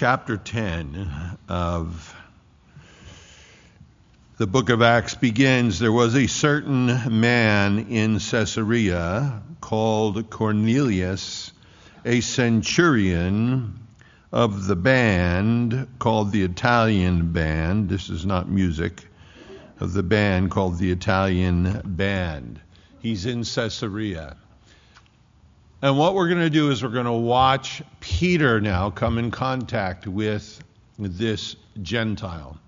chapter 10 of the book of Acts begins There was a certain man in Caesarea called Cornelius, a centurion of the band called the Italian Band. This is not music, of the band called the Italian Band. He's in Caesarea. And what we're going to do is we're going to watch Peter now come in contact with this Gentile.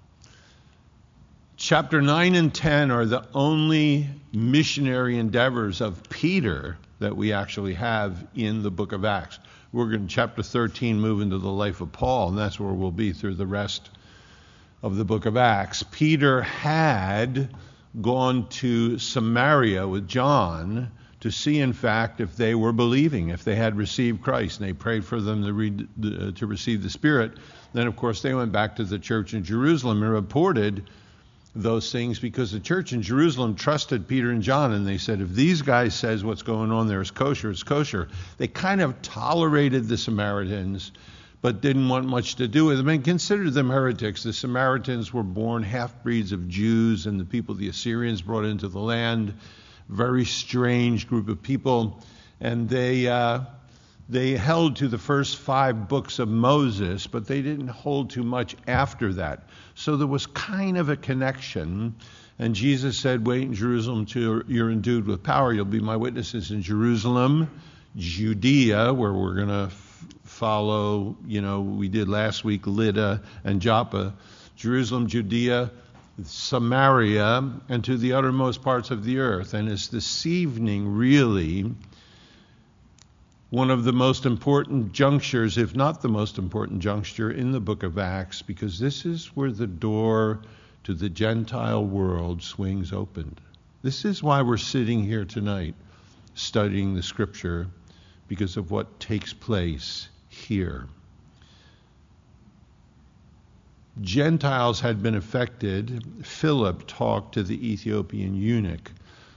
Chapter 9 and 10 are the only missionary endeavors of Peter that we actually have in the book of Acts. We're going to, chapter 13, move into the life of Paul, and that's where we'll be through the rest of the book of Acts. Peter had gone to Samaria with John to see, in fact, if they were believing, if they had received Christ, and they prayed for them to, read, uh, to receive the Spirit. Then, of course, they went back to the church in Jerusalem and reported those things because the church in Jerusalem trusted Peter and John, and they said, if these guys says what's going on there is kosher, it's kosher. They kind of tolerated the Samaritans, but didn't want much to do with them and considered them heretics. The Samaritans were born half breeds of Jews, and the people the Assyrians brought into the land very strange group of people, and they uh, they held to the first five books of Moses, but they didn't hold too much after that. So there was kind of a connection. And Jesus said, Wait in Jerusalem till you're endued with power. You'll be my witnesses in Jerusalem, Judea, where we're going to f- follow, you know, we did last week, Lydda and Joppa. Jerusalem, Judea, Samaria, and to the uttermost parts of the earth. And it's this evening, really, one of the most important junctures, if not the most important juncture, in the book of Acts, because this is where the door to the Gentile world swings open. This is why we're sitting here tonight studying the scripture, because of what takes place here. Gentiles had been affected. Philip talked to the Ethiopian eunuch.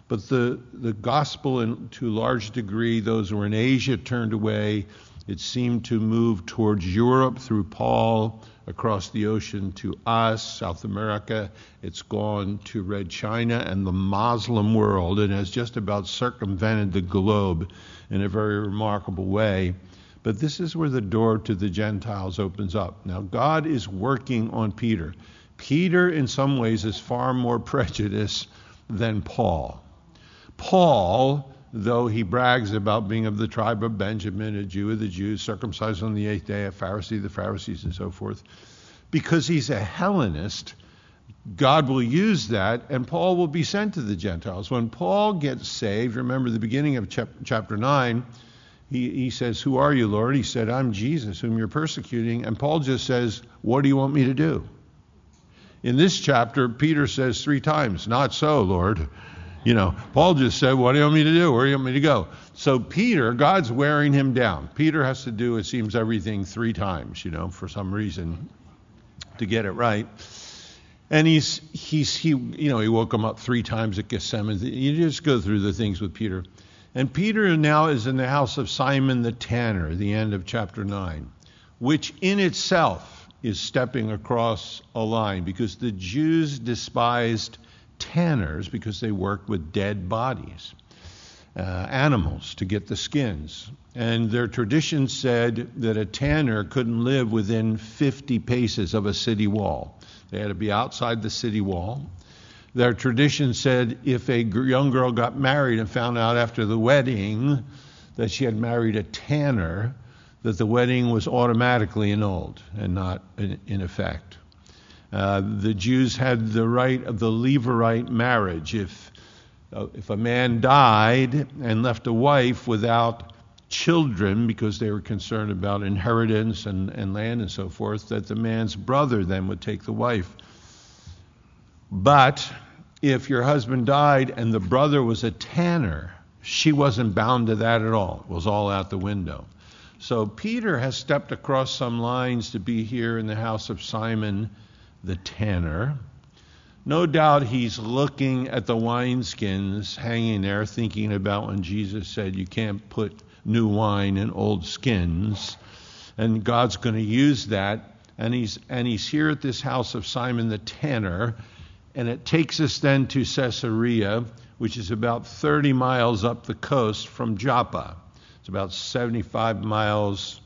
But the, the gospel, in, to a large degree, those who were in Asia turned away. It seemed to move towards Europe through Paul, across the ocean to us, South America. It's gone to Red China and the Muslim world and has just about circumvented the globe in a very remarkable way. But this is where the door to the Gentiles opens up. Now, God is working on Peter. Peter, in some ways, is far more prejudiced than Paul. Paul, though he brags about being of the tribe of Benjamin, a Jew of the Jews, circumcised on the eighth day, a Pharisee of the Pharisees, and so forth, because he's a Hellenist, God will use that, and Paul will be sent to the Gentiles. When Paul gets saved, remember the beginning of chapter 9 he, he says, Who are you, Lord? He said, I'm Jesus, whom you're persecuting. And Paul just says, What do you want me to do? In this chapter, Peter says three times, Not so, Lord. You know, Paul just said, What do you want me to do? Where do you want me to go? So Peter, God's wearing him down. Peter has to do, it seems, everything three times, you know, for some reason to get it right. And he's, he's, he, you know, he woke him up three times at Gethsemane. You just go through the things with Peter. And Peter now is in the house of Simon the tanner, the end of chapter 9, which in itself is stepping across a line because the Jews despised tanners because they worked with dead bodies, uh, animals, to get the skins. And their tradition said that a tanner couldn't live within 50 paces of a city wall. They had to be outside the city wall. Their tradition said if a young girl got married and found out after the wedding that she had married a tanner, that the wedding was automatically annulled and not in, effect. Uh, the Jews had the right of the Levirate marriage. If, uh, if a man died and left a wife without children because they were concerned about inheritance and, and land and so forth, that the man's brother then would take the wife. But if your husband died and the brother was a tanner, she wasn't bound to that at all. It was all out the window. So Peter has stepped across some lines to be here in the house of Simon the tanner. No doubt he's looking at the wineskins hanging there, thinking about when Jesus said you can't put new wine in old skins. and God's going to use that. And he's and he's here at this house of Simon the tanner, and it takes us then to Caesarea, which is about 30 miles up the coast from Joppa. It's about 75 miles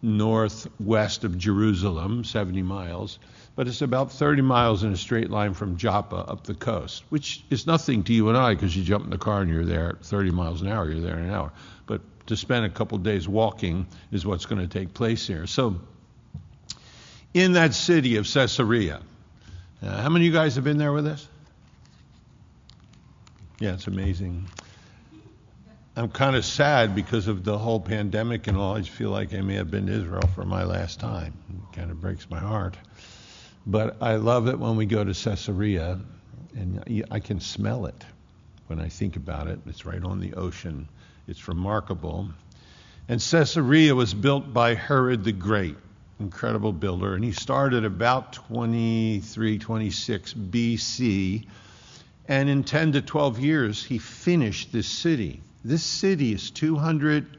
northwest of Jerusalem, 70 miles, but it's about 30 miles in a straight line from Joppa up the coast, which is nothing to you and I because you jump in the car and you're there at 30 miles an hour, you're there in an hour. But to spend a couple days walking is what's going to take place here. So, in that city of Caesarea, uh, how many of you guys have been there with us? Yeah, it's amazing. I'm kind of sad because of the whole pandemic and all. I just feel like I may have been to Israel for my last time. It kind of breaks my heart. But I love it when we go to Caesarea, and I can smell it when I think about it. It's right on the ocean. It's remarkable. And Caesarea was built by Herod the Great, incredible builder, and he started about 23, 26 BC. And in 10 to 12 years, he finished this city. This city is 200,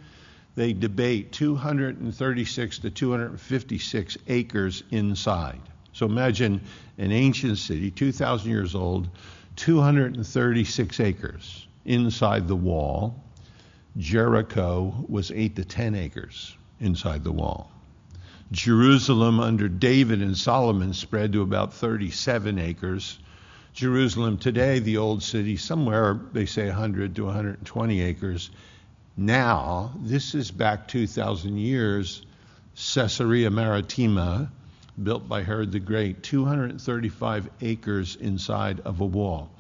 they debate, 236 to 256 acres inside. So imagine an ancient city, 2,000 years old, 236 acres inside the wall. Jericho was 8 to 10 acres inside the wall. Jerusalem under David and Solomon spread to about 37 acres. Jerusalem today, the old city, somewhere they say 100 to 120 acres. Now, this is back 2,000 years, Caesarea Maritima, built by Herod the Great, 235 acres inside of a wall.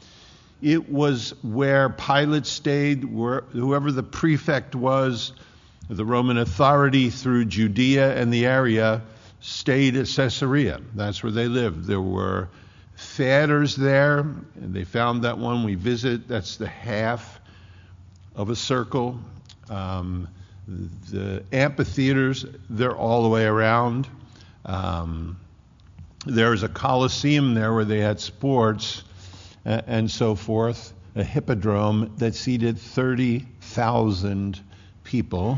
It was where Pilate stayed, where whoever the prefect was, the Roman authority through Judea and the area stayed at Caesarea. That's where they lived. There were theaters there, and they found that one we visit. That's the half of a circle. Um, the amphitheaters, they're all the way around. Um, there's a coliseum there where they had sports and, and so forth, a hippodrome that seated 30,000 people.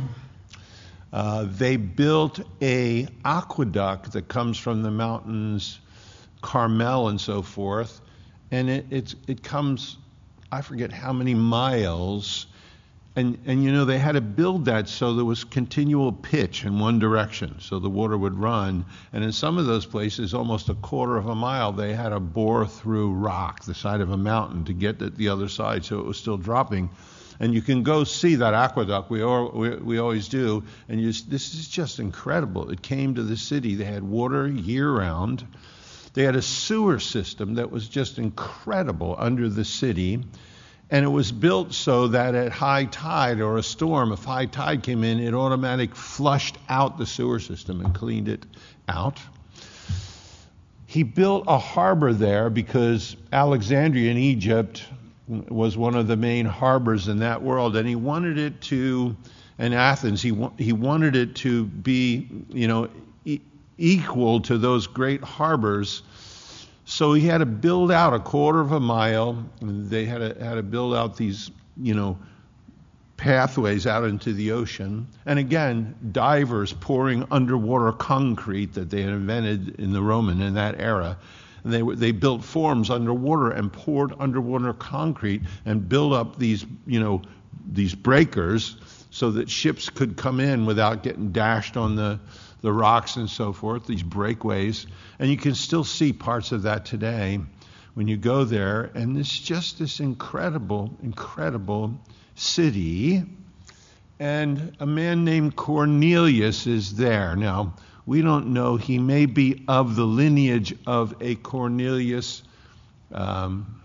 Uh, they built a aqueduct that comes from the mountains Carmel and so forth, and it it comes, I forget how many miles, and and you know they had to build that so there was continual pitch in one direction, so the water would run, and in some of those places, almost a quarter of a mile, they had to bore through rock, the side of a mountain, to get to the other side, so it was still dropping. And you can go see that aqueduct. We, we, we always do. And you, this is just incredible. It came to the city. They had water year round. They had a sewer system that was just incredible under the city. And it was built so that at high tide or a storm, if high tide came in, it automatically flushed out the sewer system and cleaned it out. He built a harbor there because Alexandria in Egypt was one of the main harbors in that world, and he wanted it to, in Athens, he, he wanted it to be, you know, equal to those great harbors. So he had to build out a quarter of a mile. They had to, had to build out these, you know, pathways out into the ocean. And again, divers pouring underwater concrete that they had invented in the Roman in that era. They, they built forms underwater and poured underwater concrete and built up these, you know, these breakers so that ships could come in without getting dashed on the, the rocks and so forth, these breakways. And you can still see parts of that today when you go there. And it's just this incredible, incredible city. And a man named Cornelius is there. Now, we don't know. He may be of the lineage of a Cornelius um,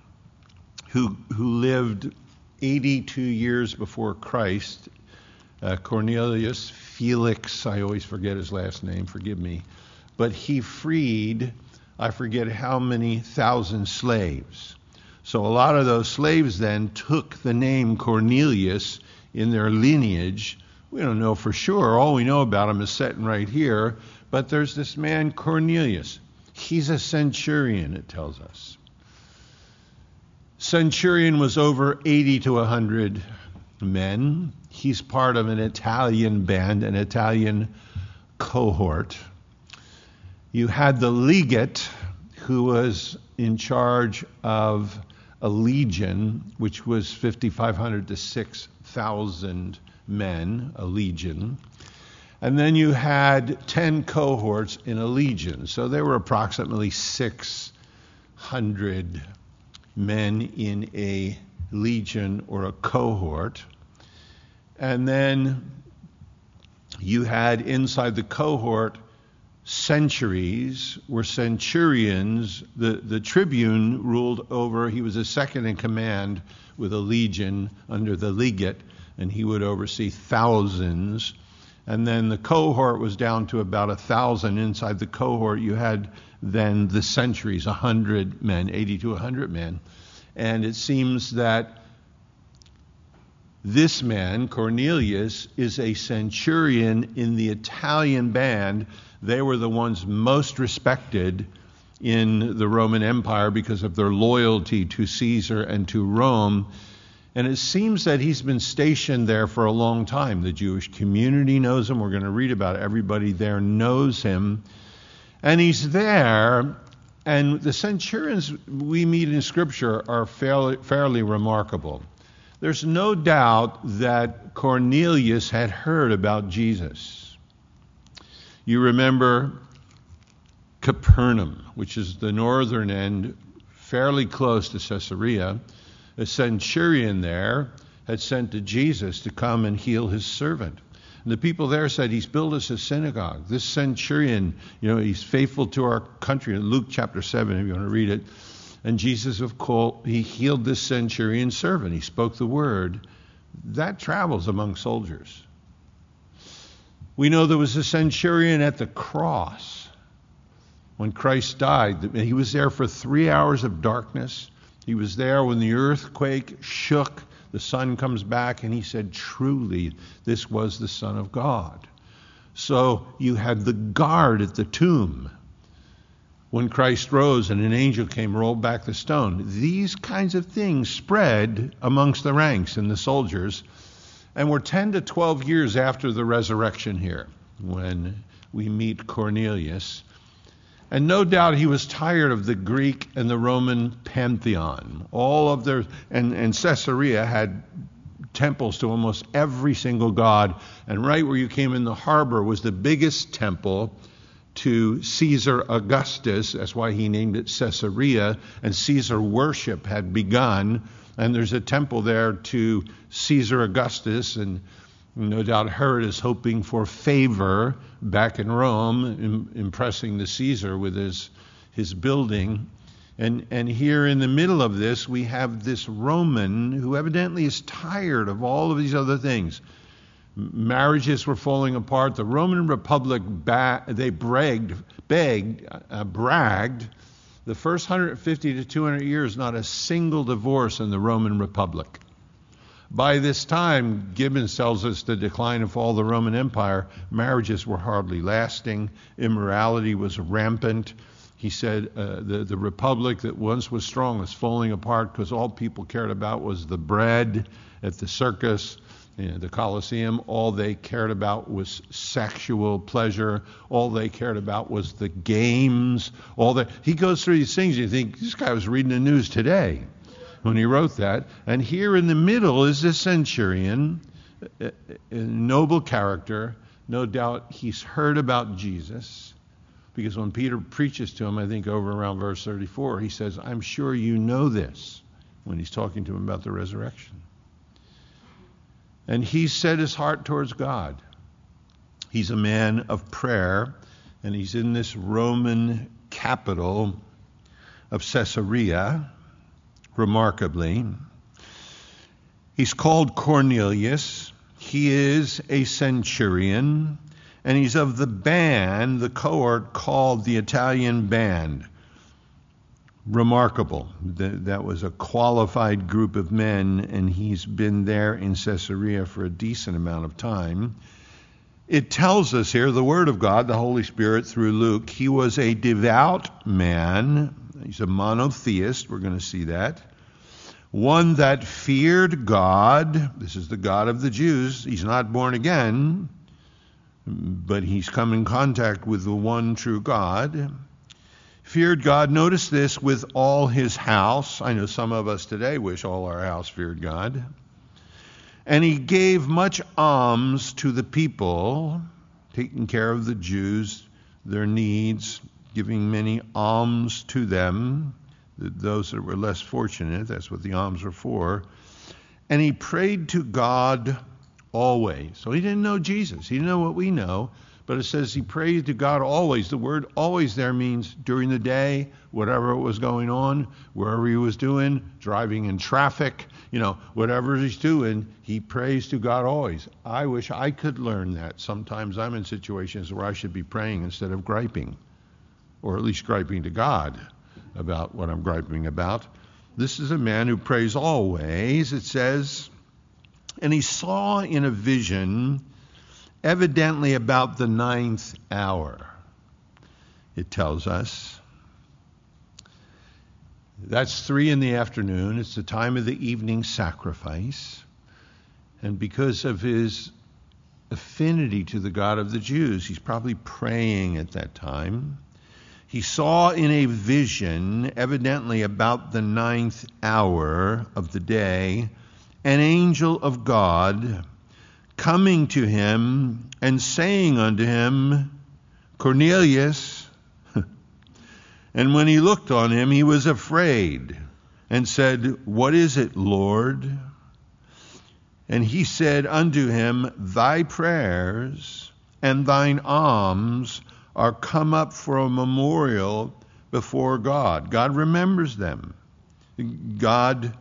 who, who lived 82 years before Christ. Uh, Cornelius Felix, I always forget his last name, forgive me, but he freed, I forget how many thousand slaves. So a lot of those slaves then took the name Cornelius in their lineage. We don't know for sure. All we know about him is sitting right here. But there's this man, Cornelius. He's a centurion, it tells us. Centurion was over 80 to 100 men. He's part of an Italian band, an Italian cohort. You had the legate, who was in charge of a legion, which was 5,500 to 6,000 men, a legion. And then you had 10 cohorts in a legion. So there were approximately 600 men in a legion or a cohort. And then you had inside the cohort centuries were centurions. The, the tribune ruled over, he was a second in command with a legion under the legate, and he would oversee thousands. And then the cohort was down to about a thousand. Inside the cohort, you had then the centuries, a hundred men, 80 to a hundred men. And it seems that this man, Cornelius, is a centurion in the Italian band. They were the ones most respected in the Roman Empire because of their loyalty to Caesar and to Rome. And it seems that he's been stationed there for a long time. The Jewish community knows him. We're going to read about it. Everybody there knows him. And he's there. And the centurions we meet in Scripture are fairly, fairly remarkable. There's no doubt that Cornelius had heard about Jesus. You remember Capernaum, which is the northern end, fairly close to Caesarea. A centurion there had sent to Jesus to come and heal his servant. And the people there said, He's built us a synagogue. This centurion, you know, he's faithful to our country. Luke chapter 7, if you want to read it, and Jesus, of course, he healed this centurion servant. He spoke the word. That travels among soldiers. We know there was a centurion at the cross when Christ died. He was there for three hours of darkness. He was there when the earthquake shook. The sun comes back, and he said, Truly, this was the Son of God. So you had the guard at the tomb when Christ rose and an angel came, rolled back the stone. These kinds of things spread amongst the ranks and the soldiers. And we're 10 to 12 years after the resurrection here when we meet Cornelius. And no doubt he was tired of the Greek and the Roman pantheon. All of their, and, and Caesarea had temples to almost every single god. And right where you came in the harbor was the biggest temple to Caesar Augustus. That's why he named it Caesarea. And Caesar worship had begun. And there's a temple there to Caesar Augustus. And no doubt Herod is hoping for favor back in Rome, impressing the Caesar with his, his building. And, and here in the middle of this, we have this Roman who evidently is tired of all of these other things marriages were falling apart. The Roman Republic ba- they bragged, begged, uh, bragged. The first 150 to 200 years, not a single divorce in the Roman Republic. By this time, Gibbons tells us the decline of the Roman Empire, marriages were hardly lasting, immorality was rampant. He said uh, the, the republic that once was strong was falling apart because all people cared about was the bread at the circus you know, the Colosseum, all they cared about was sexual pleasure. All they cared about was the games. All that he goes through these things. You think this guy was reading the news today when he wrote that. And here in the middle is the centurion, a, a noble character. No doubt he's heard about Jesus because when Peter preaches to him, I think over around verse 34, he says, "I'm sure you know this." When he's talking to him about the resurrection. And he set his heart towards God. He's a man of prayer, and he's in this Roman capital of Caesarea, remarkably. He's called Cornelius. He is a centurion, and he's of the band, the cohort called the Italian band remarkable. That was a qualified group of men, and he's been there in Caesarea for a decent amount of time. It tells us here, the Word of God, the Holy Spirit through Luke, he was a devout man. He's a monotheist. We're going to see that. one that feared God. This is the God of the Jews. He's not born again, but he's come in contact with the one true God. Feared God, notice this, with all his house. I know some of us today wish all our house feared God. And he gave much alms to the people, taking care of the Jews, their needs, giving many alms to them, those that were less fortunate. That's what the alms were for. And he prayed to God always. So he didn't know Jesus. He didn't know what we know, but it says he prayed to God always. The word always there means during the day, whatever was going on, wherever he was doing, driving in traffic, you know, whatever he's doing, he prays to God always. I wish I could learn that. Sometimes I'm in situations where I should be praying instead of griping or at least griping to God about what I'm griping about. This is a man who prays always, it says, and he saw in a vision, evidently about the ninth hour, it tells us. That's three in the afternoon. It's the time of the evening sacrifice. And because of his affinity to the God of the Jews, he's probably praying at that time he saw in a vision, evidently about the ninth hour of the day, an angel of God coming to him and saying unto him, Cornelius. and when he looked on him, he was afraid and said, What is it, Lord? And he said unto him, Thy prayers and thine alms are come up for a memorial before God. God remembers them. God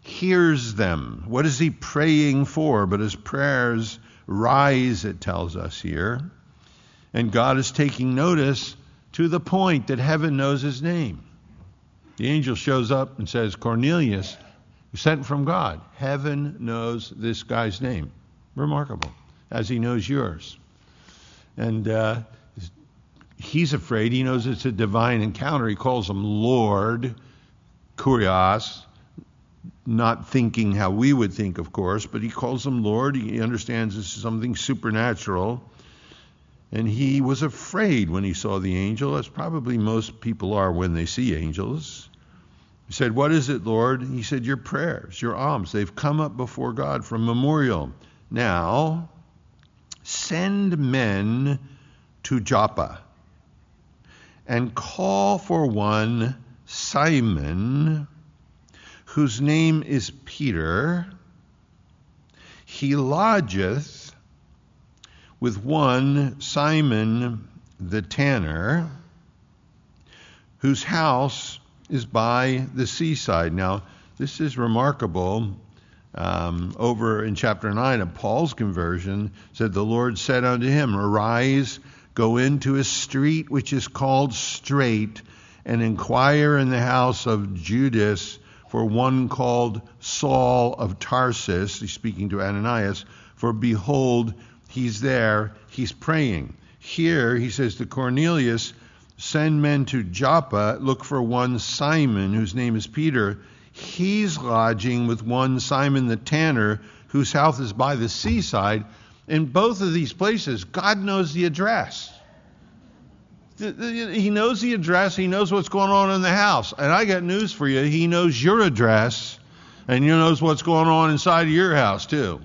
hears them. What is he praying for? But his prayers rise, it tells us here. And God is taking notice to the point that heaven knows his name. The angel shows up and says, Cornelius, sent from God. Heaven knows this guy's name. Remarkable, as he knows yours. And uh, he's afraid. He knows it's a divine encounter. He calls him Lord, kurios, not thinking how we would think, of course, but he calls him Lord. He understands this is something supernatural. And he was afraid when he saw the angel, as probably most people are when they see angels. He said, What is it, Lord? He said, Your prayers, your alms. They've come up before God from memorial. Now, send men to Joppa and call for one Simon, whose name is Peter. He lodgeth with one Simon the tanner, whose house is by the seaside. Now, this is remarkable. Um, over in chapter 9 of Paul's conversion, said, The Lord said unto him, Arise Go into a street which is called Straight, and inquire in the house of Judas for one called Saul of Tarsus. He's speaking to Ananias. For behold, he's there, he's praying. Here he says to Cornelius, Send men to Joppa, look for one Simon, whose name is Peter. He's lodging with one Simon the tanner, whose house is by the seaside in both of these places, God knows the address. He knows the address. He knows what's going on in the house. And I got news for you. He knows your address, and he knows what's going on inside of your house, too.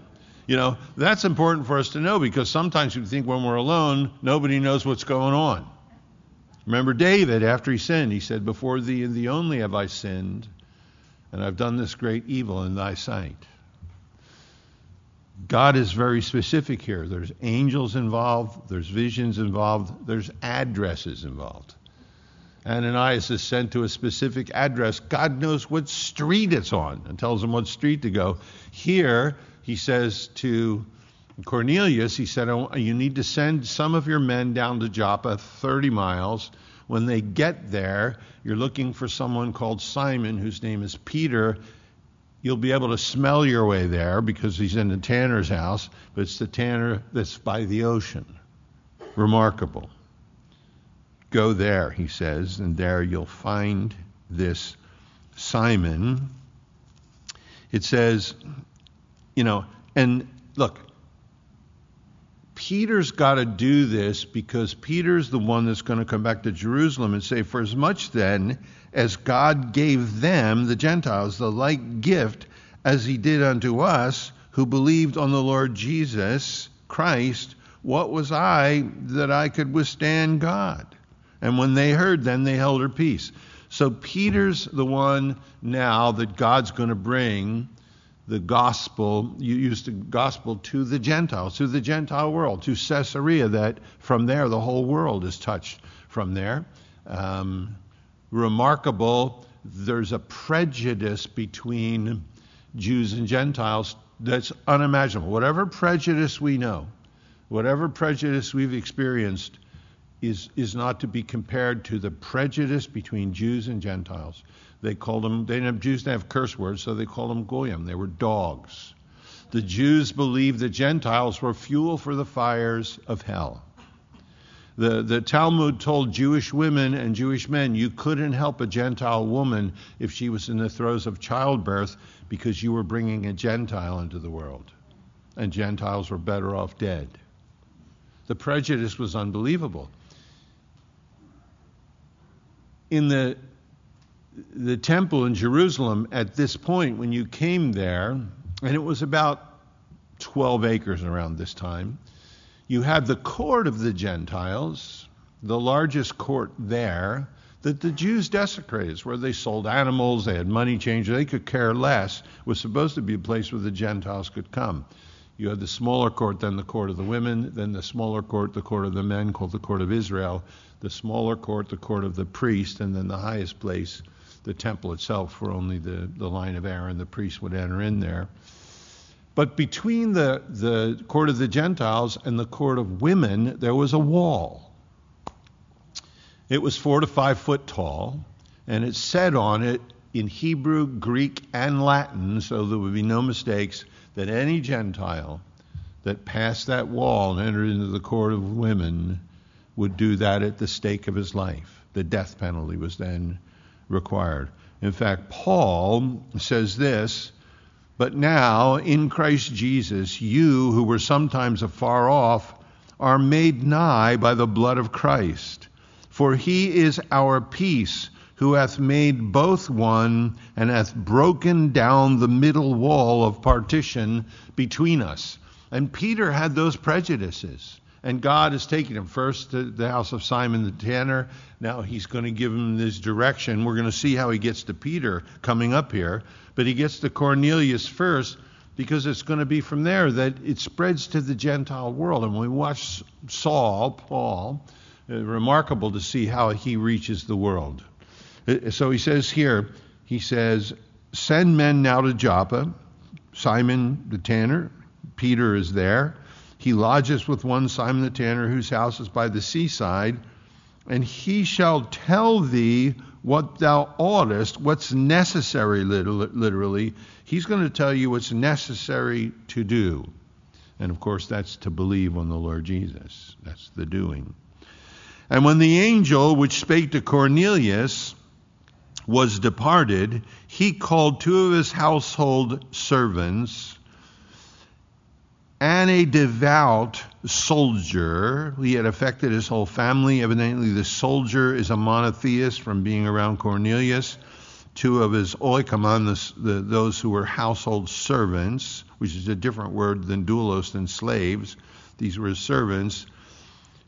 You know, that's important for us to know because sometimes we think when we're alone, nobody knows what's going on. Remember David, after he sinned, he said, Before thee and thee only have I sinned, and I've done this great evil in thy sight. God is very specific here. There's angels involved, there's visions involved, there's addresses involved. Ananias is sent to a specific address. God knows what street it's on and tells him what street to go. Here, he says to Cornelius, he said, You need to send some of your men down to Joppa, 30 miles. When they get there, you're looking for someone called Simon, whose name is Peter. You'll be able to smell your way there because he's in the tanner's house, but it's the tanner that's by the ocean. Remarkable. Go there, he says, and there you'll find this Simon. It says, you know, and look, Peter's got to do this because Peter's the one that's going to come back to Jerusalem and say, For as much then as God gave them, the Gentiles, the like gift as he did unto us who believed on the Lord Jesus Christ, what was I that I could withstand God? And when they heard, then they held her peace. So Peter's the one now that God's going to bring the gospel, you use the gospel to the Gentiles, to the Gentile world, to Caesarea, that from there the whole world is touched from there. Um, remarkable, there's a prejudice between Jews and Gentiles that's unimaginable. Whatever prejudice we know, whatever prejudice we've experienced, is, is not to be compared to the prejudice between Jews and Gentiles. They called them, they didn't have Jews didn't have curse words, so they called them goyim. They were dogs. The Jews believed the Gentiles were fuel for the fires of hell. The, the Talmud told Jewish women and Jewish men you couldn't help a Gentile woman if she was in the throes of childbirth because you were bringing a Gentile into the world. And Gentiles were better off dead. The prejudice was unbelievable. In the, the temple in Jerusalem, at this point, when you came there, and it was about 12 acres around this time, you had the court of the Gentiles, the largest court there, that the Jews desecrated, where they sold animals, they had money changers, they could care less. It was supposed to be a place where the Gentiles could come. You had the smaller court, then the court of the women, then the smaller court, the court of the men, called the court of Israel, the smaller court, the court of the priest, and then the highest place, the temple itself, where only the, the line of Aaron, the priest, would enter in there. But between the, the court of the Gentiles and the court of women, there was a wall. It was four to five foot tall, and it said on it in Hebrew, Greek, and Latin, so there would be no mistakes, that any Gentile that passed that wall and entered into the court of women would do that at the stake of his life. The death penalty was then required. In fact, Paul says this but now, in Christ Jesus, you who were sometimes afar off are made nigh by the blood of Christ. For he is our peace, who hath made both one, and hath broken down the middle wall of partition between us. And Peter had those prejudices. And God is taking him first to the house of Simon the tanner. Now he's going to give him this direction. We're going to see how he gets to Peter coming up here. But he gets to Cornelius first because it's going to be from there that it spreads to the Gentile world. And when we watch Saul, Paul, uh, remarkable to see how he reaches the world. Uh, so he says here, he says, Send men now to Joppa. Simon the tanner, Peter is there. He lodges with one Simon the tanner, whose house is by the seaside, and he shall tell thee what thou oughtest, what's necessary, literally. He's going to tell you what's necessary to do. And of course, that's to believe on the Lord Jesus. That's the doing. And when the angel which spake to Cornelius was departed, he called two of his household servants and a devout soldier. He had affected his whole family. Evidently, the soldier is a monotheist from being around Cornelius. Two of his oikoman, the, those who were household servants, which is a different word than doulos, than slaves. These were his servants.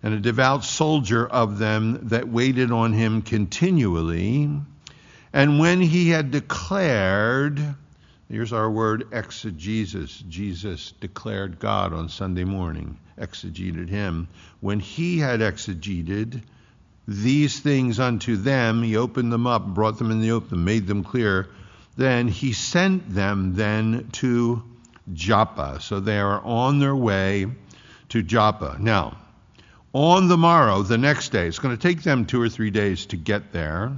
And a devout soldier of them that waited on him continually. And when he had declared, Here's our word exegesis. Jesus declared God on Sunday morning, exegeted him. When he had exegeted these things unto them, he opened them up, brought them in the open, made them clear. Then he sent them then to Joppa. So they are on their way to Joppa. Now, on the morrow, the next day, it's going to take them two or three days to get there.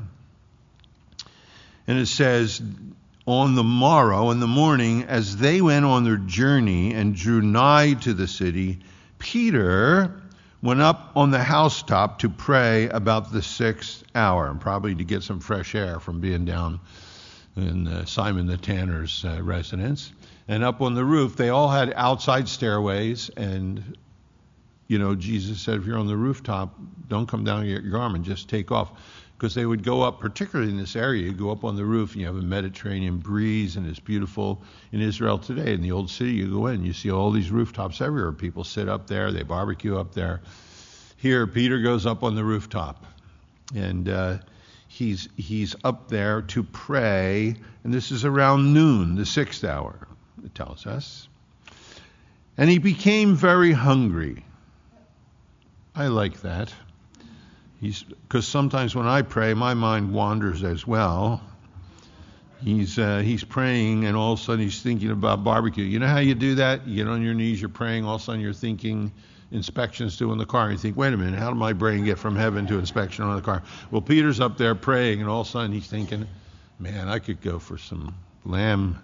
And it says, on the morrow, in the morning, as they went on their journey and drew nigh to the city, Peter went up on the housetop to pray about the sixth hour, and probably to get some fresh air from being down in uh, Simon the Tanner's uh, residence. And up on the roof, they all had outside stairways. And, you know, Jesus said, if you're on the rooftop, don't come down your garment, just take off. Because they would go up, particularly in this area, you go up on the roof and you have a Mediterranean breeze and it's beautiful. In Israel today, in the old city, you go in, you see all these rooftops everywhere. People sit up there, they barbecue up there. Here, Peter goes up on the rooftop. And, uh, he's, he's up there to pray, and this is around noon, the sixth hour, it tells us. And he became very hungry. I like that. Because sometimes when I pray, my mind wanders as well. He's, uh, he's praying, and all of a sudden he's thinking about barbecue. You know how you do that? You get on your knees, you're praying, all of a sudden you're thinking inspections to in the car. And you think, wait a minute, how did my brain get from heaven to inspection on the car? Well, Peter's up there praying, and all of a sudden he's thinking, man, I could go for some lamb,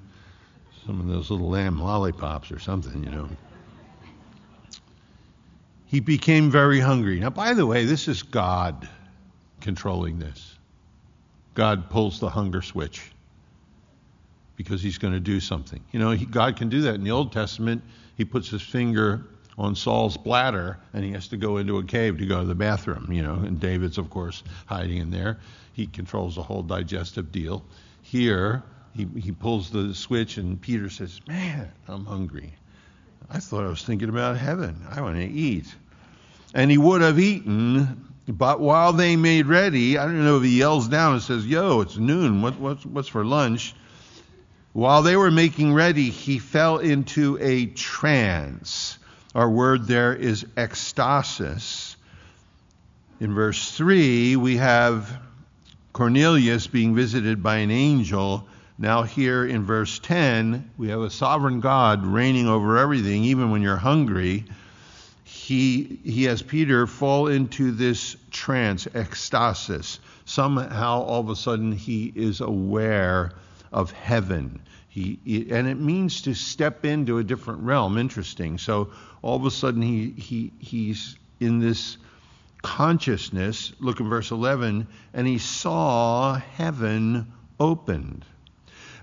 some of those little lamb lollipops or something, you know. He became very hungry. Now, by the way, this is God controlling this. God pulls the hunger switch because he's going to do something. You know, he, God can do that in the Old Testament. He puts his finger on Saul's bladder, and he has to go into a cave to go to the bathroom, you know, and David's, of course, hiding in there. He controls the whole digestive deal. Here, he, he pulls the switch, and Peter says, Man, I'm hungry. I thought I was thinking about heaven. I want to eat. And he would have eaten, but while they made ready, I don't know if he yells down and says, Yo, it's noon. What, what's, what's for lunch? While they were making ready, he fell into a trance our word there is ecstasis. In verse 3, we have Cornelius being visited by an angel. Now, here in verse 10, we have a sovereign God reigning over everything, even when you're hungry. He, he has Peter fall into this trance, ecstasis. Somehow, all of a sudden, he is aware of heaven. He, and it means to step into a different realm. Interesting. So all of a sudden he, he, he's in this consciousness. Look in verse 11. And he saw heaven opened,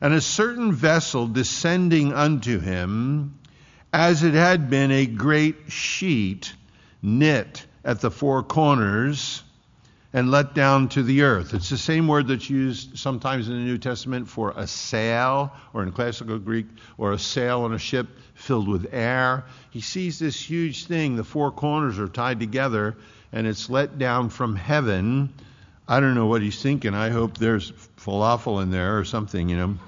and a certain vessel descending unto him, as it had been a great sheet knit at the four corners and let down to the earth. It's the same word that's used sometimes in the New Testament for a sail, or in classical Greek, or a sail on a ship filled with air. He sees this huge thing, the four corners are tied together, and it's let down from heaven. I don't know what he's thinking. I hope there's falafel in there or something, you know.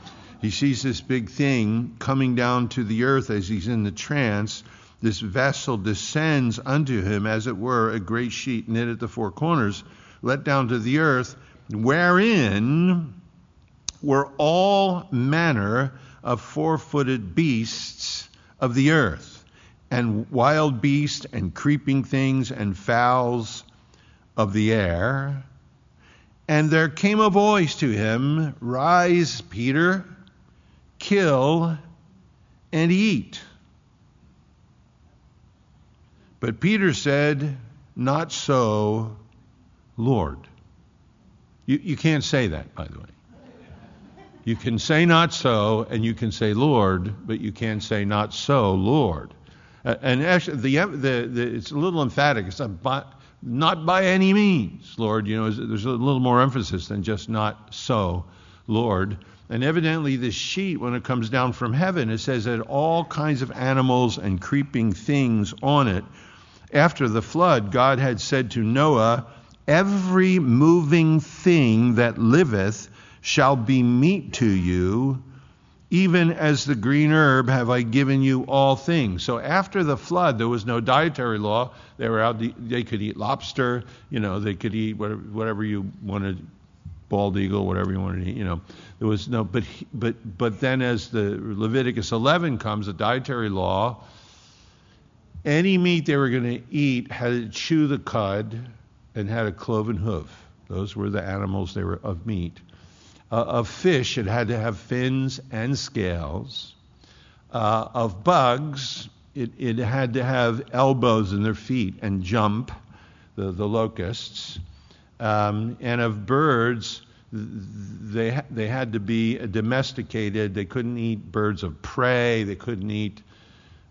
He sees this big thing coming down to the earth as he's in the trance. This vessel descends unto him, as it were, a great sheet knit at the four corners let down to the earth, wherein were all manner of four footed beasts of the earth, and wild beasts, and creeping things, and fowls of the air. And there came a voice to him Rise, Peter, kill and eat. But Peter said, Not so, Lord. You, you can't say that, by the way. You can say not so, and you can say Lord, but you can't say not so, Lord. Uh, and actually, the, the, the, it's a little emphatic. It's by, not by any means, Lord. You know, there's a little more emphasis than just not so, Lord. And evidently, this sheet, when it comes down from heaven, it says that all kinds of animals and creeping things on it. After the flood, God had said to Noah, Every moving thing that liveth shall be meat to you, even as the green herb have I given you all things. So after the flood, there was no dietary law. They were out. They could eat lobster. You know, they could eat whatever, whatever you wanted, bald eagle, whatever you wanted to eat. You know, there was no. But but but then as the Leviticus 11 comes, the dietary law. Any meat they were going to eat had to chew the cud and had a cloven hoof. Those were the animals, they were of meat. Uh, of fish, it had to have fins and scales. Uh, of bugs, it, it had to have elbows in their feet and jump, the, the locusts. Um, and of birds, they, they had to be domesticated. They couldn't eat birds of prey. They couldn't eat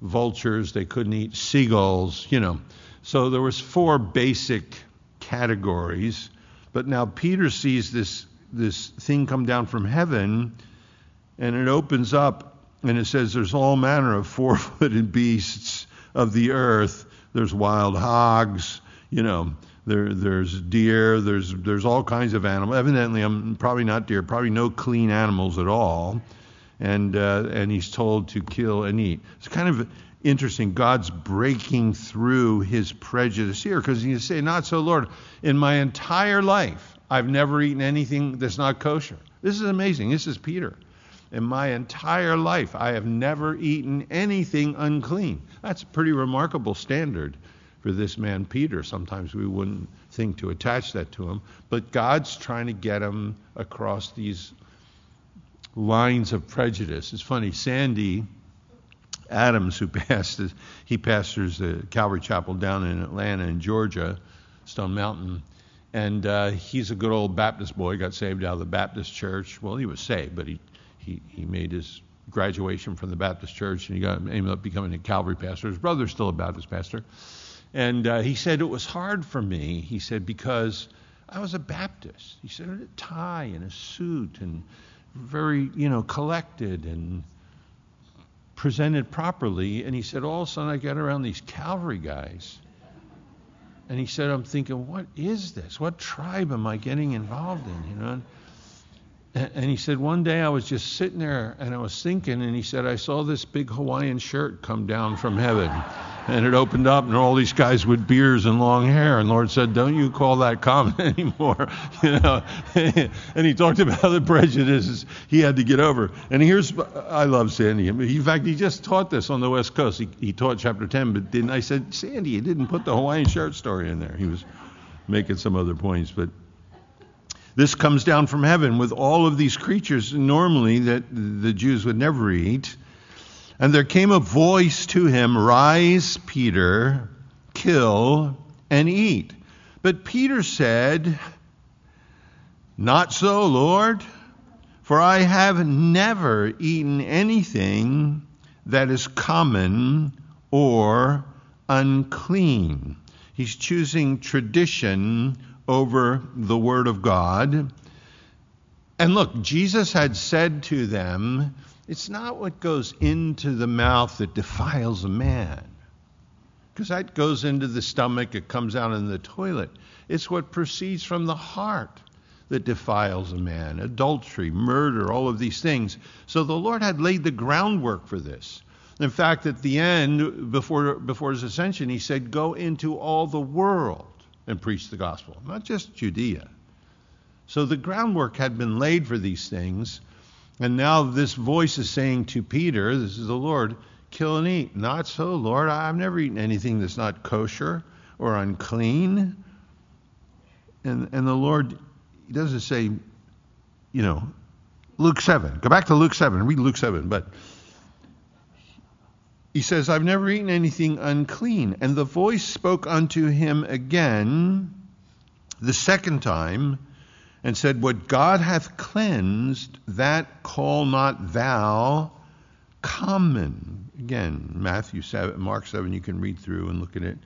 vultures. They couldn't eat seagulls, you know. So there was four basic categories. But now Peter sees this, this thing come down from heaven, and it opens up, and it says there's all manner of four footed beasts of the earth. There's wild hogs, you know, there, there's deer, there's, there's all kinds of animals. Evidently, I'm probably not deer, probably no clean animals at all. And, uh, and he's told to kill and eat. It's kind of interesting. God's breaking through his prejudice here because he say, Not so, Lord. In my entire life, I've never eaten anything that's not kosher. This is amazing. This is Peter. In my entire life, I have never eaten anything unclean. That's a pretty remarkable standard for this man Peter. Sometimes we wouldn't think to attach that to him, but God's trying to get him across these lines of prejudice. It's funny, Sandy Adams, who pastors, he pastors the Calvary Chapel down in Atlanta in Georgia, Stone Mountain, and uh, he's a good old Baptist boy. Got saved out of the Baptist church. Well, he was saved, but he he, he made his graduation from the Baptist church and he got ended up becoming a Calvary pastor. His brother's still a Baptist pastor. And uh, he said, It was hard for me, he said, because I was a Baptist. He said, a tie and a suit and very, you know, collected and presented properly. And he said, All of a sudden I got around these Calvary guys. And he said, I'm thinking, what is this? What tribe am I getting involved in? You know? And he said, one day I was just sitting there and I was thinking, and he said, I saw this big Hawaiian shirt come down from heaven and it opened up, and all these guys with beards and long hair. And Lord said, "Don't you call that common anymore?" you know. and he talked about the prejudices he had to get over. And here's, I love Sandy. In fact, he just taught this on the West Coast. He, he taught chapter 10, but didn't I said, Sandy, you didn't put the Hawaiian shirt story in there. He was making some other points, but. This comes down from heaven with all of these creatures normally that the Jews would never eat. And there came a voice to him, Rise, Peter, kill and eat. But Peter said, Not so, Lord, for I have never eaten anything that is common or unclean. He's choosing tradition over the Word of God. And look, Jesus had said to them, it's not what goes into the mouth that defiles a man, because that goes into the stomach, it comes out in the toilet. It's what proceeds from the heart that defiles a man adultery, murder, all of these things. So the Lord had laid the groundwork for this. In fact, at the end, before, before his ascension, he said, Go into all the world and preach the gospel, not just Judea. So the groundwork had been laid for these things. And now this voice is saying to Peter, This is the Lord, kill and eat. Not so, Lord. I've never eaten anything that's not kosher or unclean. And, and the Lord, doesn't say, you know, Luke 7. Go back to Luke 7. Read Luke 7. But he says, I've never eaten anything unclean. And the voice spoke unto him again the second time and said, What God hath cleansed, that call not thou common. Again, Matthew 7, Mark 7, you can read through and look at it.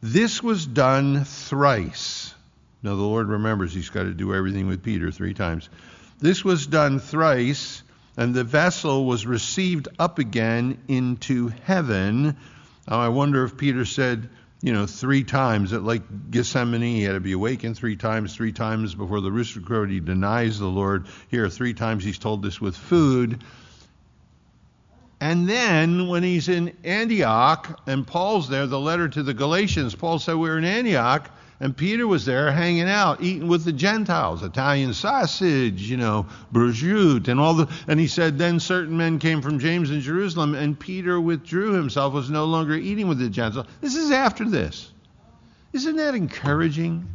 This was done thrice. Now, the Lord remembers he's got to do everything with Peter three times. This was done thrice, and the vessel was received up again into heaven. Now, I wonder if Peter said, you know, three times at Lake Gethsemane. He had to be awakened three times, three times before the rooster crowed. He denies the Lord. Here, three times he's told this with food. And then when he's in Antioch, and Paul's there, the letter to the Galatians, Paul said, We are in Antioch. And Peter was there hanging out, eating with the Gentiles, Italian sausage, you know, prosciutto, and all the. And he said, then certain men came from James in Jerusalem, and Peter withdrew himself, was no longer eating with the Gentiles. This is after this. Isn't that encouraging?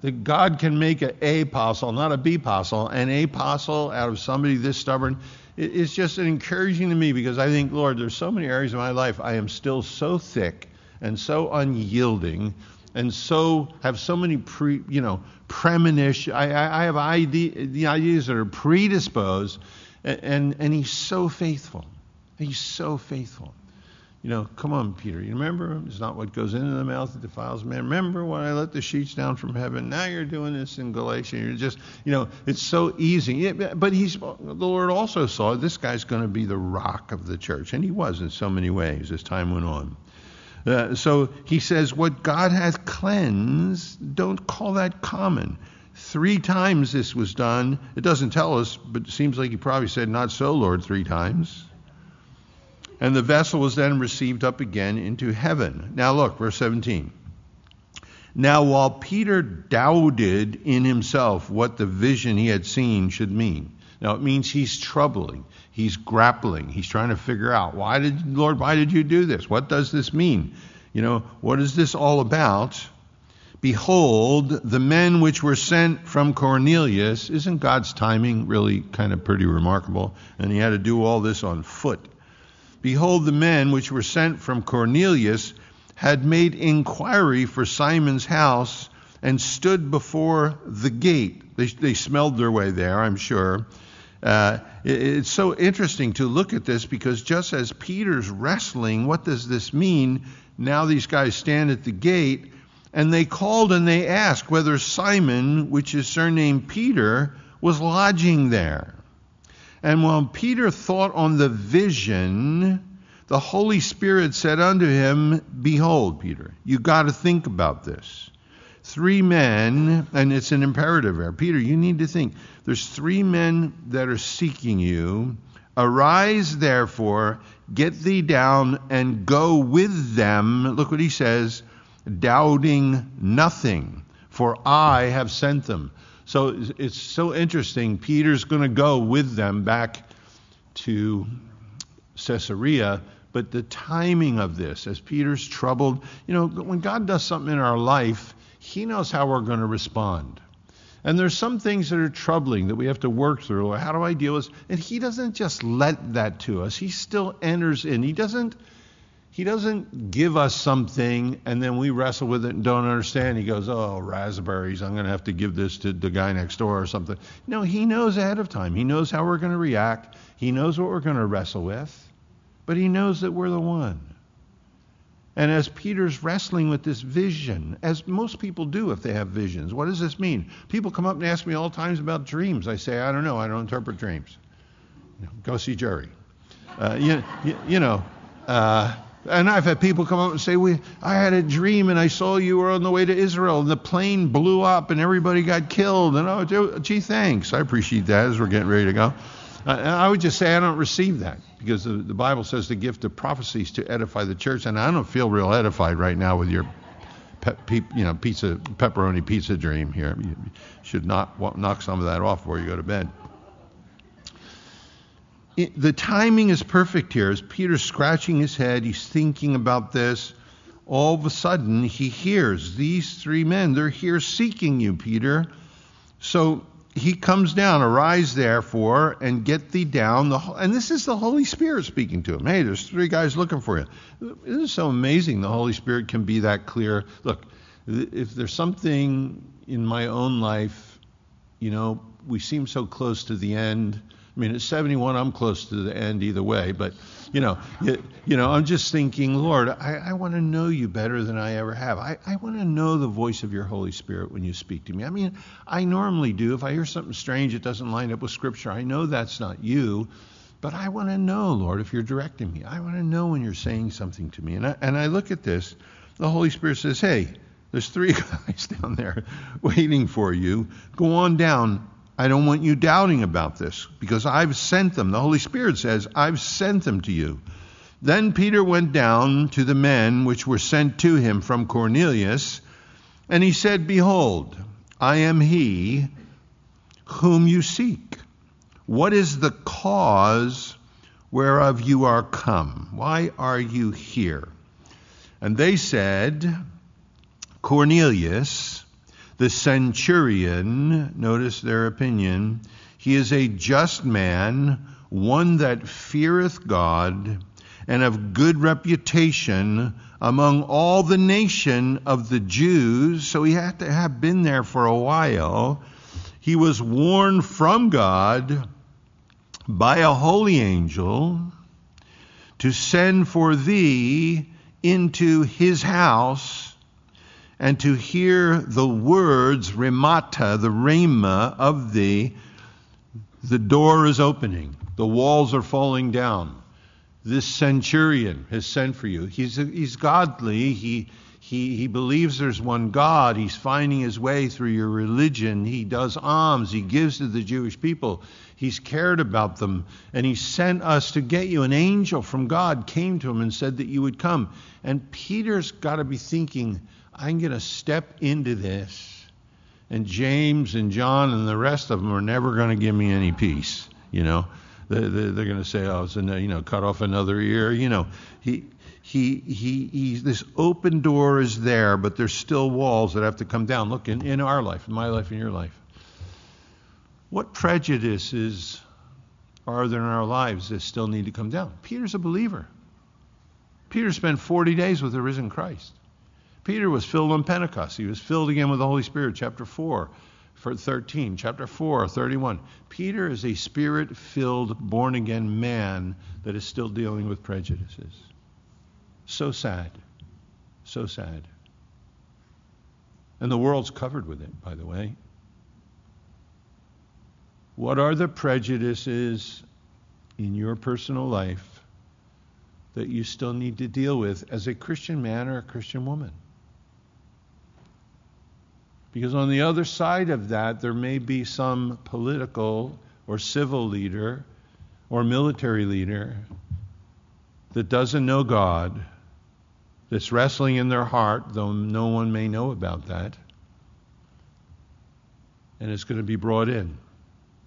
That God can make an apostle, not a B apostle, an A apostle out of somebody this stubborn. It's just encouraging to me because I think, Lord, there's so many areas of my life I am still so thick and so unyielding and so have so many pre, you know, premonition. I, I, have idea, the ideas that are predisposed, and, and, and he's so faithful. He's so faithful. You know, come on, Peter. You remember? It's not what goes into the mouth that defiles man. Remember when I let the sheets down from heaven? Now you're doing this in Galatia. You're just, you know, it's so easy. But he's, the Lord also saw this guy's going to be the rock of the church, and he was in so many ways as time went on. Uh, so he says, What God hath cleansed, don't call that common. Three times this was done. It doesn't tell us, but it seems like he probably said, Not so, Lord, three times. And the vessel was then received up again into heaven. Now look, verse 17. Now, while Peter doubted in himself what the vision he had seen should mean, now it means he's troubling, he's grappling, he's trying to figure out why did Lord, why did you do this? What does this mean? You know, what is this all about? Behold, the men which were sent from Cornelius, isn't God's timing really kind of pretty remarkable? And he had to do all this on foot. Behold, the men which were sent from Cornelius had made inquiry for Simon's house and stood before the gate. They, they smelled their way there, I'm sure. Uh, it, it's so interesting to look at this because just as Peter's wrestling, what does this mean? Now these guys stand at the gate and they called and they asked whether Simon, which is surnamed Peter, was lodging there. And while Peter thought on the vision, the Holy Spirit said unto him, Behold, Peter, you got to think about this. Three men, and it's an imperative here. Peter, you need to think. There's three men that are seeking you. Arise, therefore, get thee down and go with them. Look what he says, doubting nothing, for I have sent them. So it's so interesting. Peter's going to go with them back to Caesarea, but the timing of this, as Peter's troubled, you know, when God does something in our life, He knows how we're going to respond. And there's some things that are troubling that we have to work through. How do I deal with? And He doesn't just let that to us. He still enters in. He doesn't he doesn't give us something and then we wrestle with it and don't understand. He goes, Oh, raspberries, I'm going to have to give this to the guy next door or something. No, he knows ahead of time. He knows how we're going to react. He knows what we're going to wrestle with. But he knows that we're the one. And as Peter's wrestling with this vision, as most people do if they have visions, what does this mean? People come up and ask me all times about dreams. I say, I don't know. I don't interpret dreams. You know, go see Jerry. Uh, you, you, you, know, uh, and I've had people come up and say, "We, I had a dream and I saw you were on the way to Israel and the plane blew up and everybody got killed." And oh, gee, thanks. I appreciate that as we're getting ready to go. I would just say I don't receive that because the, the Bible says the gift of prophecies to edify the church, and I don't feel real edified right now with your, pe- pe- you know, pizza pepperoni pizza dream here. You should not knock some of that off before you go to bed it, the timing is perfect here. As Peter's scratching his head, he's thinking about this. All of a sudden, he hears these three men. They're here seeking you, Peter. So he comes down. Arise, therefore, and get thee down. The, and this is the Holy Spirit speaking to him. Hey, there's three guys looking for you. Isn't it so amazing the Holy Spirit can be that clear? Look, if there's something in my own life, you know, we seem so close to the end I mean, at 71, I'm close to the end either way. But, you know, you, you know I'm just thinking, Lord, I, I want to know you better than I ever have. I, I want to know the voice of your Holy Spirit when you speak to me. I mean, I normally do. If I hear something strange that doesn't line up with Scripture, I know that's not you. But I want to know, Lord, if you're directing me. I want to know when you're saying something to me. And I, and I look at this. The Holy Spirit says, hey, there's three guys down there waiting for you. Go on down I don't want you doubting about this because I've sent them. The Holy Spirit says, I've sent them to you. Then Peter went down to the men which were sent to him from Cornelius, and he said, Behold, I am he whom you seek. What is the cause whereof you are come? Why are you here? And they said, Cornelius, the centurion, notice their opinion, he is a just man, one that feareth God, and of good reputation among all the nation of the Jews. So he had to have been there for a while. He was warned from God by a holy angel to send for thee into his house and to hear the words, rhemata, the rhema of thee. The door is opening, the walls are falling down. This centurion has sent for you. He's, he's godly. He, he, he believes there's one God. He's finding his way through your religion. He does alms. He gives to the Jewish people. He's cared about them. And he sent us to get you. An angel from God came to him and said that you would come. And Peter's got to be thinking, I'm going to step into this. And James and John and the rest of them are never going to give me any peace. You know, they're, going to say, "Oh, it's a, you know, cut off another ear." You know, he he he he. This open door is there, but there's still walls that have to come down. Look, in, in our life, in my life, in your life, what prejudices are there in our lives that still need to come down? Peter's a believer. Peter spent 40 days with the risen Christ. Peter was filled on Pentecost. He was filled again with the Holy Spirit, chapter 4, for 13, chapter 4, 31. Peter is a spirit filled, born again man that is still dealing with prejudices. So sad. So sad. And the world's covered with it, by the way. What are the prejudices in your personal life that you still need to deal with as a Christian man or a Christian woman? Because on the other side of that, there may be some political or civil leader or military leader that doesn't know God, that's wrestling in their heart, though no one may know about that, and it's going to be brought in.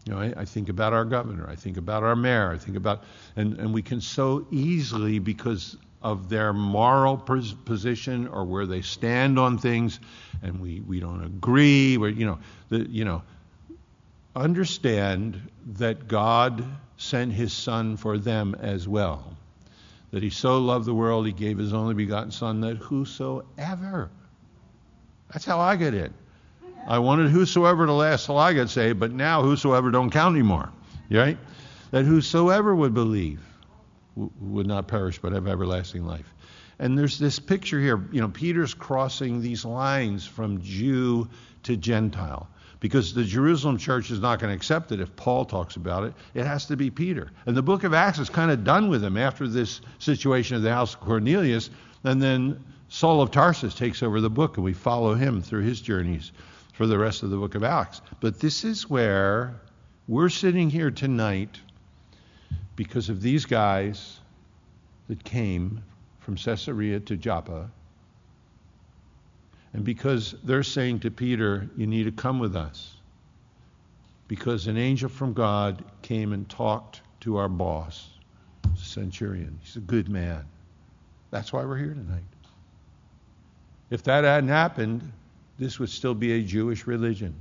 You know, I, I, think about our governor, I think about our mayor, I think about, and, and we can so easily, because of their moral position or where they stand on things, and we, we don't agree, or, you know, the, you know, understand that God sent his son for them as well. That he so loved the world, he gave his only begotten son, that whosoever, that's how I get it. I wanted whosoever to last till I got saved, but now whosoever don't count anymore. Right? That whosoever would believe would not perish but have everlasting life. And there's this picture here, you know, Peter's crossing these lines from Jew to Gentile because the Jerusalem church is not going to accept it if Paul talks about it. It has to be Peter. And the book of Acts is kind of done with him after this situation of the house of Cornelius. And then Saul of Tarsus takes over the book, and we follow him through his journeys for the rest of the book of Acts. But this is where we're sitting here tonight because of these guys that came from Caesarea to Joppa. And because they're saying to Peter, You need to come with us. Because an angel from God came and talked to our boss, centurion. He's a good man. That's why we're here tonight. If that hadn't happened, this would still be a Jewish religion.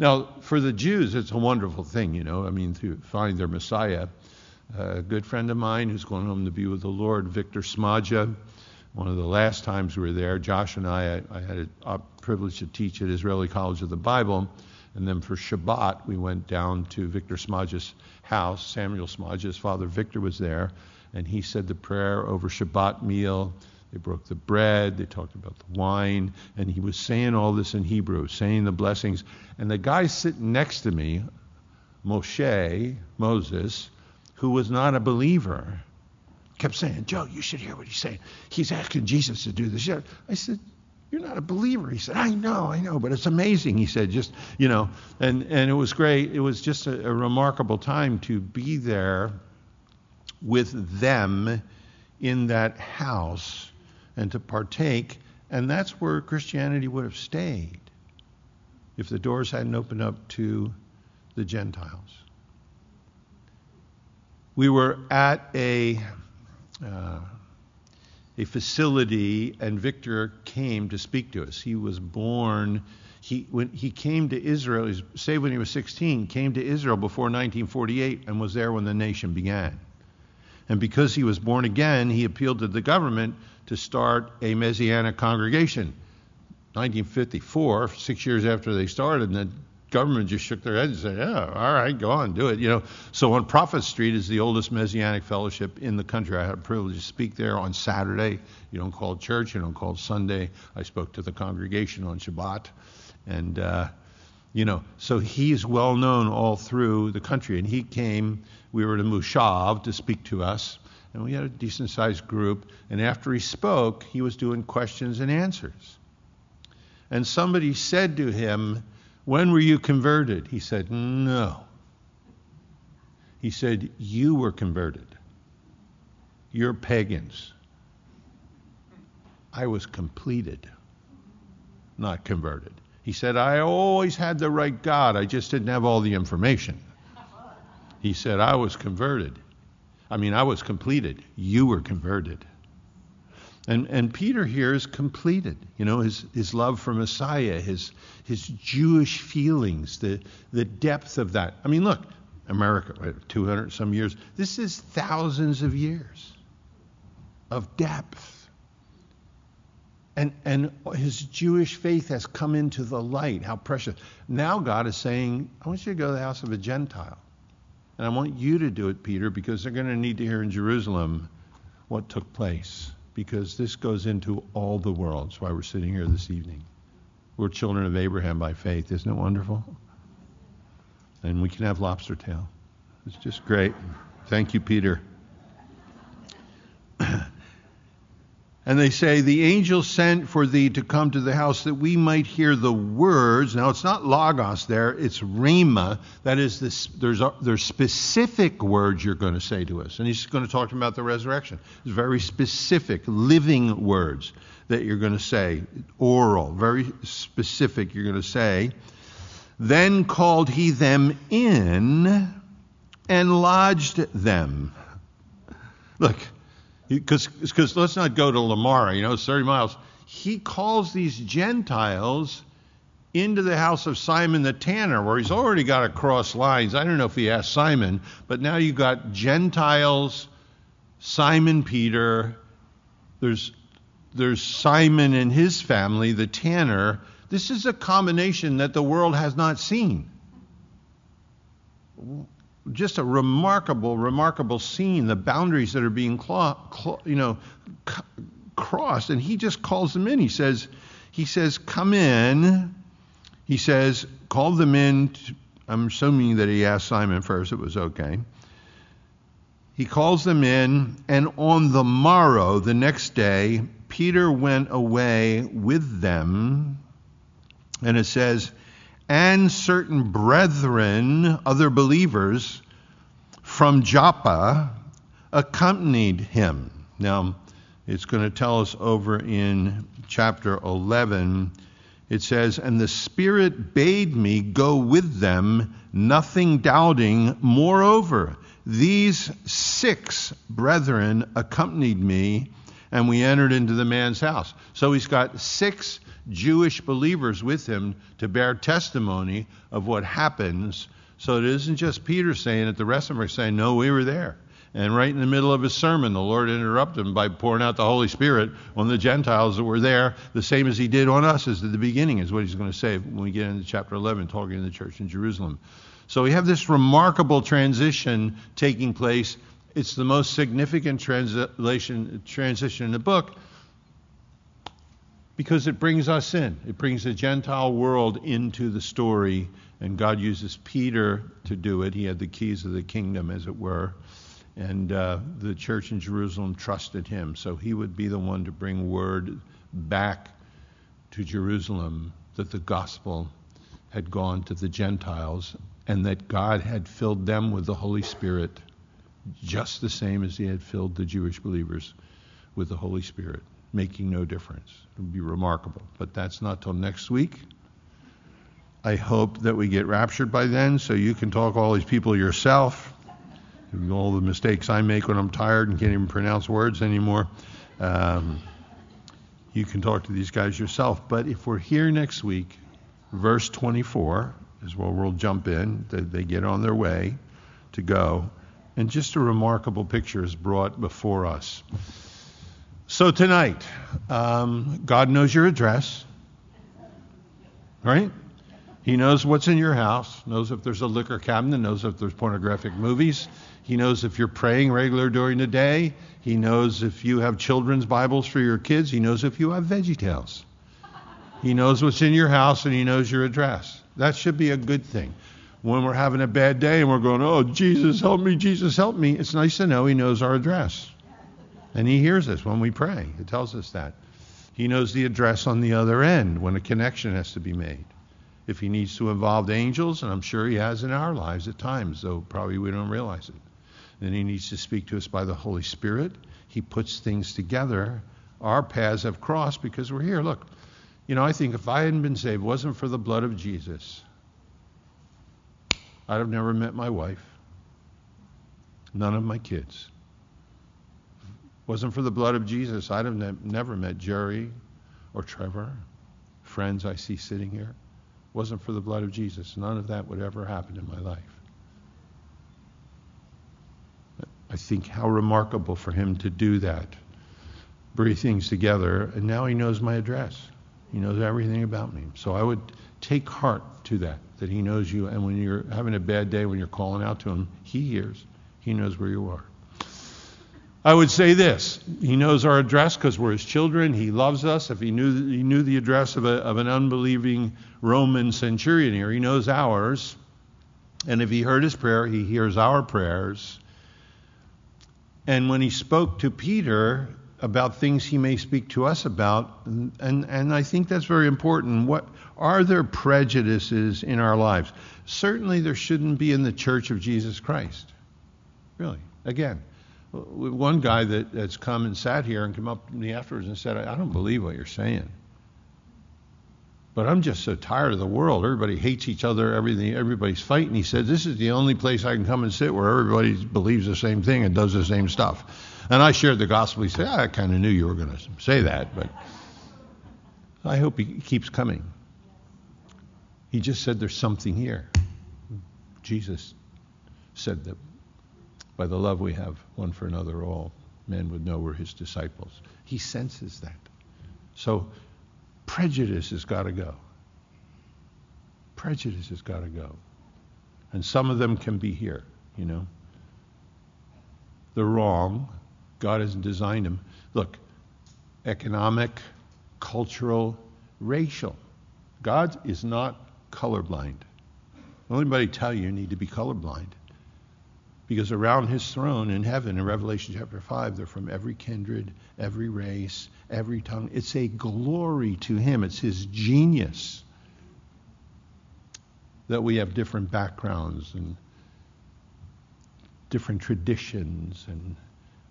Now, for the Jews, it's a wonderful thing, you know. I mean, to find their Messiah. a good friend of mine who's going home to be with the Lord, Victor Smadja. One of the last times we were there, Josh and I, I, I had a, privilege to teach at Israeli College of the Bible. And then for Shabbat, we went down to Victor Smadja's house. Samuel Smadja's father, Victor, was there. And he said the prayer over Shabbat meal they broke the bread, they talked about the wine, and he was saying all this in Hebrew, saying the blessings. And the guy sitting next to me, Moshe, Moses, who was not a believer, kept saying, Joe, you should hear what he's saying. He's asking Jesus to do this. I said, You're not a believer. He said, I know, I know, but it's amazing. He said, just, you know, and, and it was great. It was just a, a remarkable time to be there with them in that house and to partake. And that's where Christianity would have stayed if the doors hadn't opened up to the Gentiles. We were at a, uh, a facility, and Victor came to speak to us. He was born, he, when he came to Israel, he was saved when he was 16, came to Israel before 1948, and was there when the nation began. And because he was born again, he appealed to the government to start a Messianic congregation. 1954, six years after they started, and the government just shook their heads and said, "Yeah, all right, go on, do it." You know, so on Prophet Street is the oldest Messianic fellowship in the country. I had a privilege to speak there on Saturday. You don't call it church, you don't call it Sunday. I spoke to the congregation on Shabbat, and uh, you know, so he's well known all through the country. And he came. We were at a moshav to speak to us, and we had a decent sized group. And after he spoke, he was doing questions and answers. And somebody said to him, When were you converted? He said, No. He said, You were converted. You're pagans. I was completed, not converted. He said, I always had the right God, I just didn't have all the information. He said, I was converted. I mean, I was completed. You were converted. And, and Peter here is completed. You know, his, his love for Messiah, his, his Jewish feelings, the, the depth of that. I mean, look, America, 200 some years. This is thousands of years of depth. And, and his Jewish faith has come into the light. How precious. Now God is saying, I want you to go to the house of a Gentile. And I want you to do it, Peter, because they're going to need to hear in Jerusalem what took place because this goes into all the world. That's why we're sitting here this evening. We're children of Abraham by faith. Isn't it wonderful? And we can have lobster tail. It's just great. Thank you, Peter. And they say, The angel sent for thee to come to the house that we might hear the words. Now, it's not logos there, it's rhema. That is, this, there's, a, there's specific words you're going to say to us. And he's going to talk to them about the resurrection. It's very specific, living words that you're going to say, oral, very specific, you're going to say. Then called he them in and lodged them. Look, because let's not go to Lamar, you know, it's 30 miles. He calls these Gentiles into the house of Simon the tanner, where he's already got to cross lines. I don't know if he asked Simon, but now you've got Gentiles, Simon Peter, there's, there's Simon and his family, the tanner. This is a combination that the world has not seen just a remarkable, remarkable scene. The boundaries that are being, claw, claw, you know, c- crossed, and he just calls them in. He says, he says, "Come in." He says, "Call them in." To, I'm assuming that he asked Simon first. It was okay. He calls them in, and on the morrow, the next day, Peter went away with them, and it says and certain brethren, other believers from Joppa, accompanied him. Now, it's going to tell us over in chapter 11. It says, And the Spirit bade me go with them, nothing doubting. Moreover, these six brethren accompanied me, and we entered into the man's house. So he's got six Jewish believers with him to bear testimony of what happens. So it isn't just Peter saying it, the rest of them are saying, No, we were there. And right in the middle of his sermon, the Lord interrupted him by pouring out the Holy Spirit on the Gentiles that were there, the same as he did on us as at the beginning, is what he's going to say when we get into chapter 11, talking to the church in Jerusalem. So we have this remarkable transition taking place. It's the most significant transition in the book because it brings us in. It brings the Gentile world into the story, and God uses Peter to do it. He had the keys of the kingdom, as it were, and uh, the church in Jerusalem trusted him. So he would be the one to bring word back to Jerusalem that the gospel had gone to the Gentiles and that God had filled them with the Holy Spirit just the same as he had filled the Jewish believers with the Holy Spirit making no difference. It would be remarkable. But that's not till next week. I hope that we get raptured by then so you can talk all these people yourself. All the mistakes I make when I'm tired and can't even pronounce words anymore. Um, you can talk to these guys yourself. But if we're here next week, verse 24 is where we'll jump in. They, they get on their way to go. And just a remarkable picture is brought before us. So tonight, um, God knows your address, right? He knows what's in your house, knows if there's a liquor cabinet, knows if there's pornographic movies. He knows if you're praying regular during the day. He knows if you have children's Bibles for your kids. He knows if you have Veggie Tales. He knows what's in your house and he knows your address. That should be a good thing. When we're having a bad day and we're going, oh, Jesus, help me, Jesus, help me, it's nice to know he knows our address. And he hears us when we pray. It tells us that. He knows the address on the other end when a connection has to be made. If he needs to involve angels, and I'm sure he has in our lives at times, though probably we don't realize it, then he needs to speak to us by the Holy Spirit. He puts things together. Our paths have crossed because we're here. Look, you know, I think if I hadn't been saved, wasn't for the blood of Jesus, I'd have never met my wife, none of my kids. Wasn't for the blood of Jesus, I'd have ne- never met Jerry or Trevor, friends I see sitting here. Wasn't for the blood of Jesus, none of that would ever happen in my life. I think how remarkable for him to do that. Breathe things together, and now he knows my address. He knows everything about me. So I would take heart to that, that he knows you. And when you're having a bad day, when you're calling out to him, he hears. He knows where you are. I would say this He knows our address because we're his children. He loves us. If he knew, he knew the address of, a, of an unbelieving Roman centurion here, he knows ours. And if he heard his prayer, he hears our prayers. And when he spoke to Peter about things he may speak to us about, and, and, and I think that's very important. What are there prejudices in our lives? Certainly, there shouldn't be in the Church of Jesus Christ. Really, again, one guy that, that's come and sat here and come up to me afterwards and said, I don't believe what you're saying. But I'm just so tired of the world. Everybody hates each other. Everything, everybody's fighting. He said, This is the only place I can come and sit where everybody believes the same thing and does the same stuff. And I shared the gospel. He said, I kind of knew you were going to say that, but I hope he keeps coming. He just said there's something here. Jesus said that by the love we have one for another, all men would know we're his disciples. He senses that. So prejudice has got to go. Prejudice has got to go. And some of them can be here, you know. They're wrong. God hasn't designed them. Look, economic, cultural, racial. God is not colorblind. Don't anybody tell you you need to be colorblind because around his throne in heaven in Revelation chapter 5, they're from every kindred, every race, every tongue. It's a glory to him, it's his genius that we have different backgrounds and different traditions and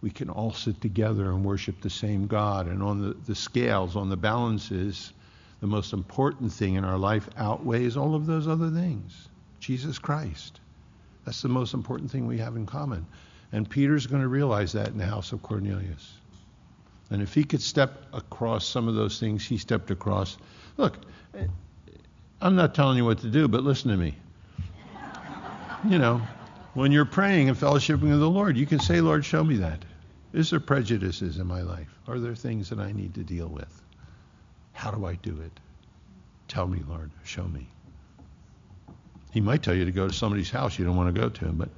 we can all sit together and worship the same God. And on the, the scales, on the balances, the most important thing in our life outweighs all of those other things Jesus Christ. That's the most important thing we have in common. And Peter's going to realize that in the house of Cornelius. And if he could step across some of those things he stepped across, look, I'm not telling you what to do, but listen to me. You know, when you're praying and fellowshipping with the Lord, you can say, Lord, show me that. Is there prejudices in my life? Are there things that I need to deal with? How do I do it? Tell me, Lord, show me. He might tell you to go to somebody's house you don't want to go to, but,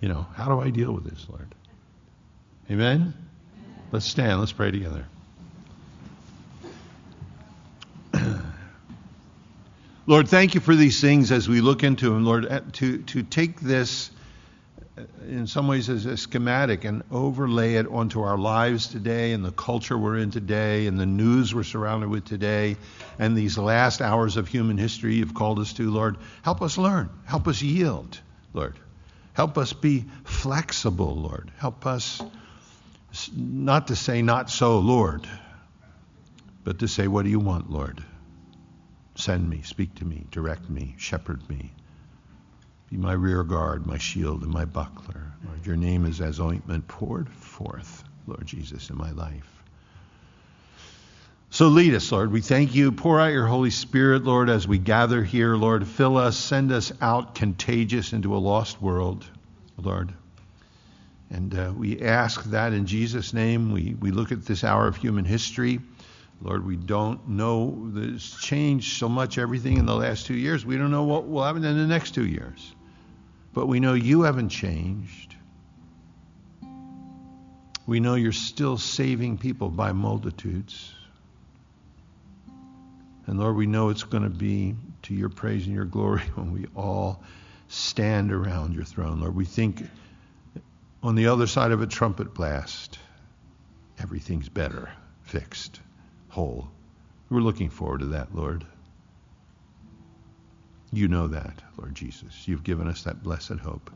you know, how do I deal with this, Lord? Amen? Let's stand. Let's pray together. Lord, thank you for these things as we look into them, Lord, to, to take this in some ways as a schematic and overlay it onto our lives today and the culture we're in today and the news we're surrounded with today and these last hours of human history you've called us to, Lord. Help us learn. Help us yield, Lord. Help us be flexible, Lord. Help us not to say, not so, Lord, but to say, what do you want, Lord? Send me, speak to me, direct me, shepherd me. Be my rear guard, my shield, and my buckler. Lord, your name is as ointment poured forth, Lord Jesus, in my life. So lead us, Lord. We thank you. Pour out your Holy Spirit, Lord, as we gather here. Lord, fill us, send us out contagious into a lost world, Lord. And uh, we ask that in Jesus' name. We, we look at this hour of human history. Lord, we don't know there's changed so much everything in the last two years. We don't know what will happen in the next two years. But we know you haven't changed. We know you're still saving people by multitudes. And Lord, we know it's going to be to your praise and your glory when we all stand around your throne. Lord, we think on the other side of a trumpet blast, everything's better, fixed, whole. We're looking forward to that, Lord. You know that, Lord Jesus. You've given us that blessed hope.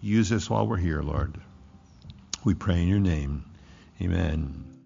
Use us while we're here, Lord. We pray in your name. Amen.